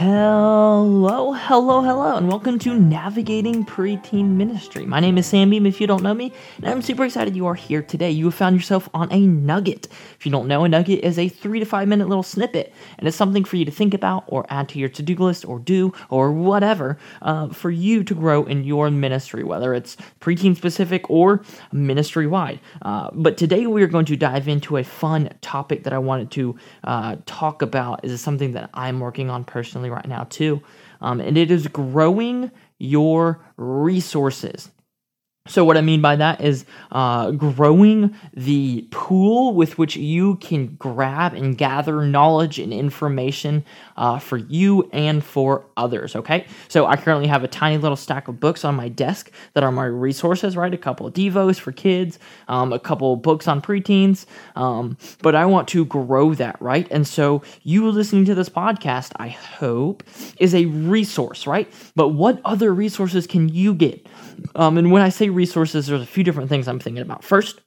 Hello, hello, hello, and welcome to Navigating Preteen Ministry. My name is Sam Beam, if you don't know me, and I'm super excited you are here today. You have found yourself on a nugget. If you don't know, a nugget is a three to five minute little snippet, and it's something for you to think about or add to your to do list or do or whatever uh, for you to grow in your ministry, whether it's preteen specific or ministry wide. Uh, but today we are going to dive into a fun topic that I wanted to uh, talk about. Is something that I'm working on personally right now too, um, and it is growing your resources. So, what I mean by that is uh, growing the pool with which you can grab and gather knowledge and information uh, for you and for others. Okay. So, I currently have a tiny little stack of books on my desk that are my resources, right? A couple of Devos for kids, um, a couple books on preteens. Um, but I want to grow that, right? And so, you listening to this podcast, I hope, is a resource, right? But what other resources can you get? Um, and when I say resources, there's a few different things I'm thinking about. First,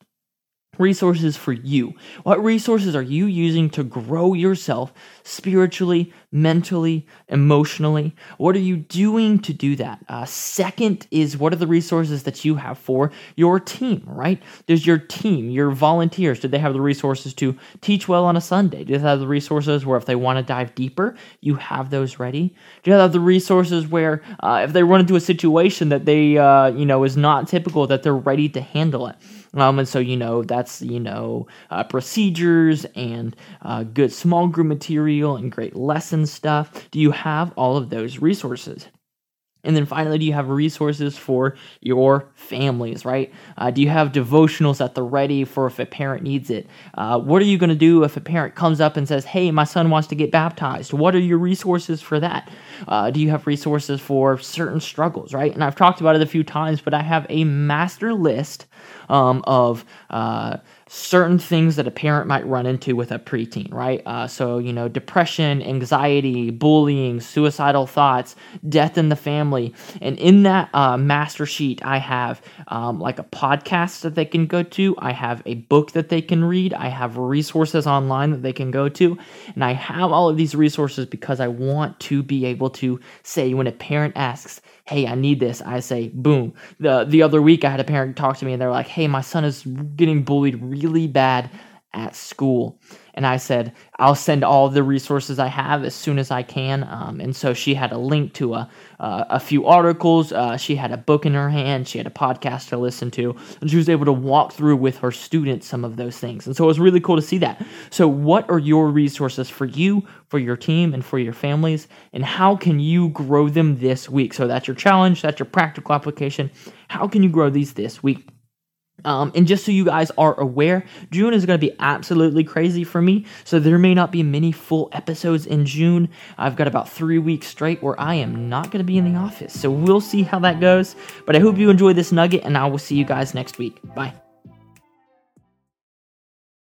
resources for you. What resources are you using to grow yourself spiritually, mentally, emotionally? What are you doing to do that? Uh, second is what are the resources that you have for your team, right? There's your team, your volunteers. Do they have the resources to teach well on a Sunday? Do they have the resources where if they want to dive deeper, you have those ready? Do you have the resources where uh, if they run into a situation that they, uh, you know, is not typical, that they're ready to handle it? Um, and so, you know, that's, you know, uh, procedures and uh, good small group material and great lesson stuff. Do you have all of those resources? And then finally, do you have resources for your families, right? Uh, do you have devotionals at the ready for if a parent needs it? Uh, what are you going to do if a parent comes up and says, hey, my son wants to get baptized? What are your resources for that? Uh, do you have resources for certain struggles, right? And I've talked about it a few times, but I have a master list um, of uh, certain things that a parent might run into with a preteen, right? Uh, so, you know, depression, anxiety, bullying, suicidal thoughts, death in the family. And in that uh, master sheet, I have um, like a podcast that they can go to, I have a book that they can read, I have resources online that they can go to. And I have all of these resources because I want to be able to say when a parent asks, hey, I need this, I say, boom. The the other week I had a parent talk to me and they're like, hey, my son is getting bullied really bad at school. And I said, I'll send all the resources I have as soon as I can. Um, and so she had a link to a, uh, a few articles. Uh, she had a book in her hand. She had a podcast to listen to. And she was able to walk through with her students some of those things. And so it was really cool to see that. So, what are your resources for you, for your team, and for your families? And how can you grow them this week? So, that's your challenge, that's your practical application. How can you grow these this week? Um, and just so you guys are aware, June is going to be absolutely crazy for me. So there may not be many full episodes in June. I've got about three weeks straight where I am not going to be in the office. So we'll see how that goes. But I hope you enjoy this nugget, and I will see you guys next week. Bye.